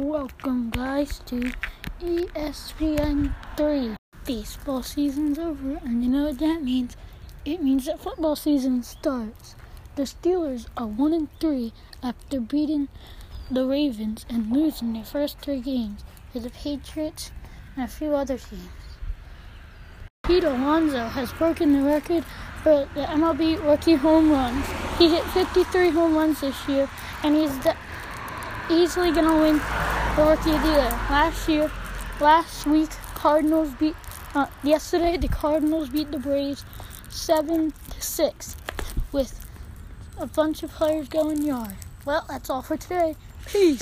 Welcome, guys, to ESPN 3. Baseball season's over, and you know what that means? It means that football season starts. The Steelers are 1 and 3 after beating the Ravens and losing their first three games to the Patriots and a few other teams. Pete Alonso has broken the record for the MLB rookie home runs. He hit 53 home runs this year, and he's the easily to win the Rookie of the Year. Last year, last week, Cardinals beat. Uh, yesterday, the Cardinals beat the Braves seven to six, with a bunch of players going yard. Well, that's all for today. Peace.